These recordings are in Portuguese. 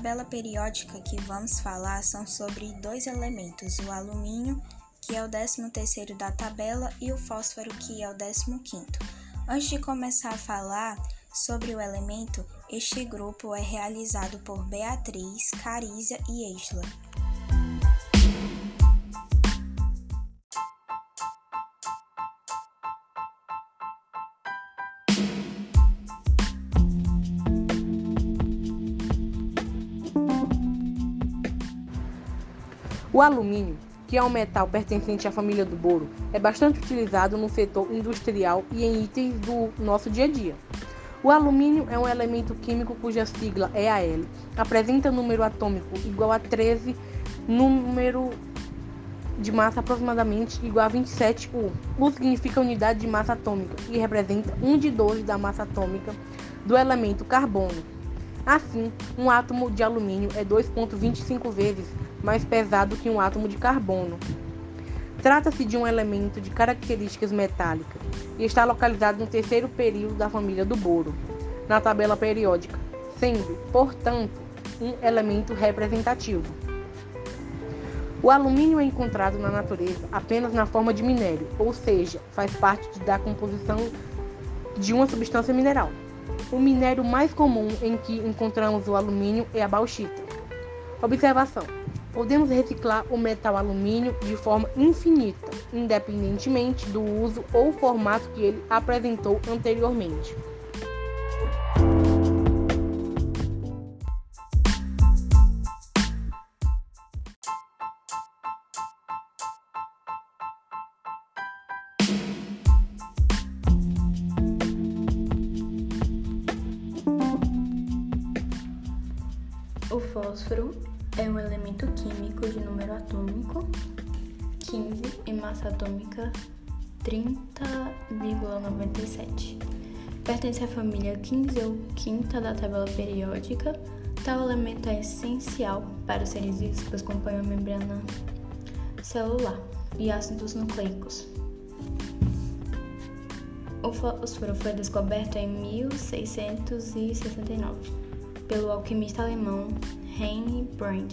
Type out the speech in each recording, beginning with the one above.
tabela periódica que vamos falar são sobre dois elementos, o alumínio, que é o 13º da tabela, e o fósforo, que é o 15º. Antes de começar a falar sobre o elemento, este grupo é realizado por Beatriz, Carísia e Esla. O alumínio, que é um metal pertencente à família do boro, é bastante utilizado no setor industrial e em itens do nosso dia a dia. O alumínio é um elemento químico cuja sigla é AL, apresenta número atômico igual a 13, número de massa aproximadamente igual a 27 U. U significa unidade de massa atômica e representa 1 de 12 da massa atômica do elemento carbono. Assim, um átomo de alumínio é 2,25 vezes mais pesado que um átomo de carbono. Trata-se de um elemento de características metálicas e está localizado no terceiro período da família do boro, na tabela periódica, sendo, portanto, um elemento representativo. O alumínio é encontrado na natureza apenas na forma de minério, ou seja, faz parte da composição de uma substância mineral. O minério mais comum em que encontramos o alumínio é a bauxita. Observação: Podemos reciclar o metal alumínio de forma infinita, independentemente do uso ou formato que ele apresentou anteriormente. Fósforo é um elemento químico de número atômico 15 e massa atômica 30,97. Pertence à família 15 ou quinta da tabela periódica. Tal elemento é essencial para os seres vivos, pois compõe a membrana celular e ácidos nucleicos. O fósforo foi descoberto em 1669 pelo alquimista alemão Heine Brand,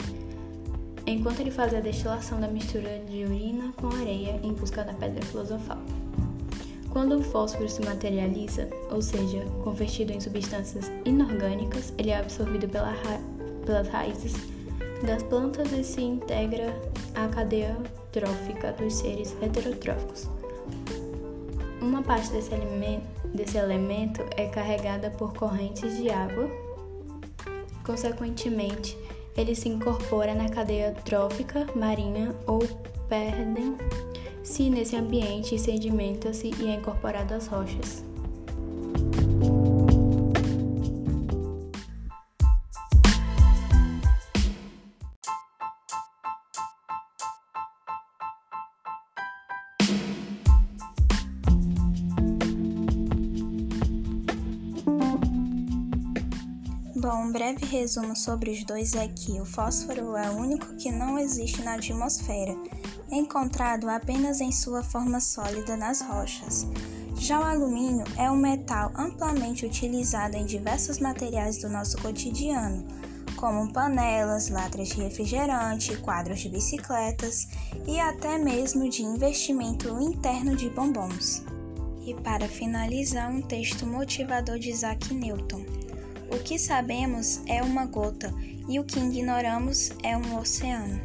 enquanto ele fazia a destilação da mistura de urina com areia em busca da pedra filosofal. Quando o fósforo se materializa, ou seja, convertido em substâncias inorgânicas, ele é absorvido pela ra pelas raízes das plantas e se integra à cadeia trófica dos seres heterotróficos. Uma parte desse, desse elemento é carregada por correntes de água Consequentemente, ele se incorpora na cadeia trófica marinha ou perdem-se nesse ambiente sedimenta-se e é incorporado às rochas. Bom, um breve resumo sobre os dois é que o fósforo é o único que não existe na atmosfera, encontrado apenas em sua forma sólida nas rochas. Já o alumínio é um metal amplamente utilizado em diversos materiais do nosso cotidiano, como panelas, latas de refrigerante, quadros de bicicletas e até mesmo de investimento interno de bombons. E para finalizar, um texto motivador de Isaac Newton. O que sabemos é uma gota e o que ignoramos é um oceano.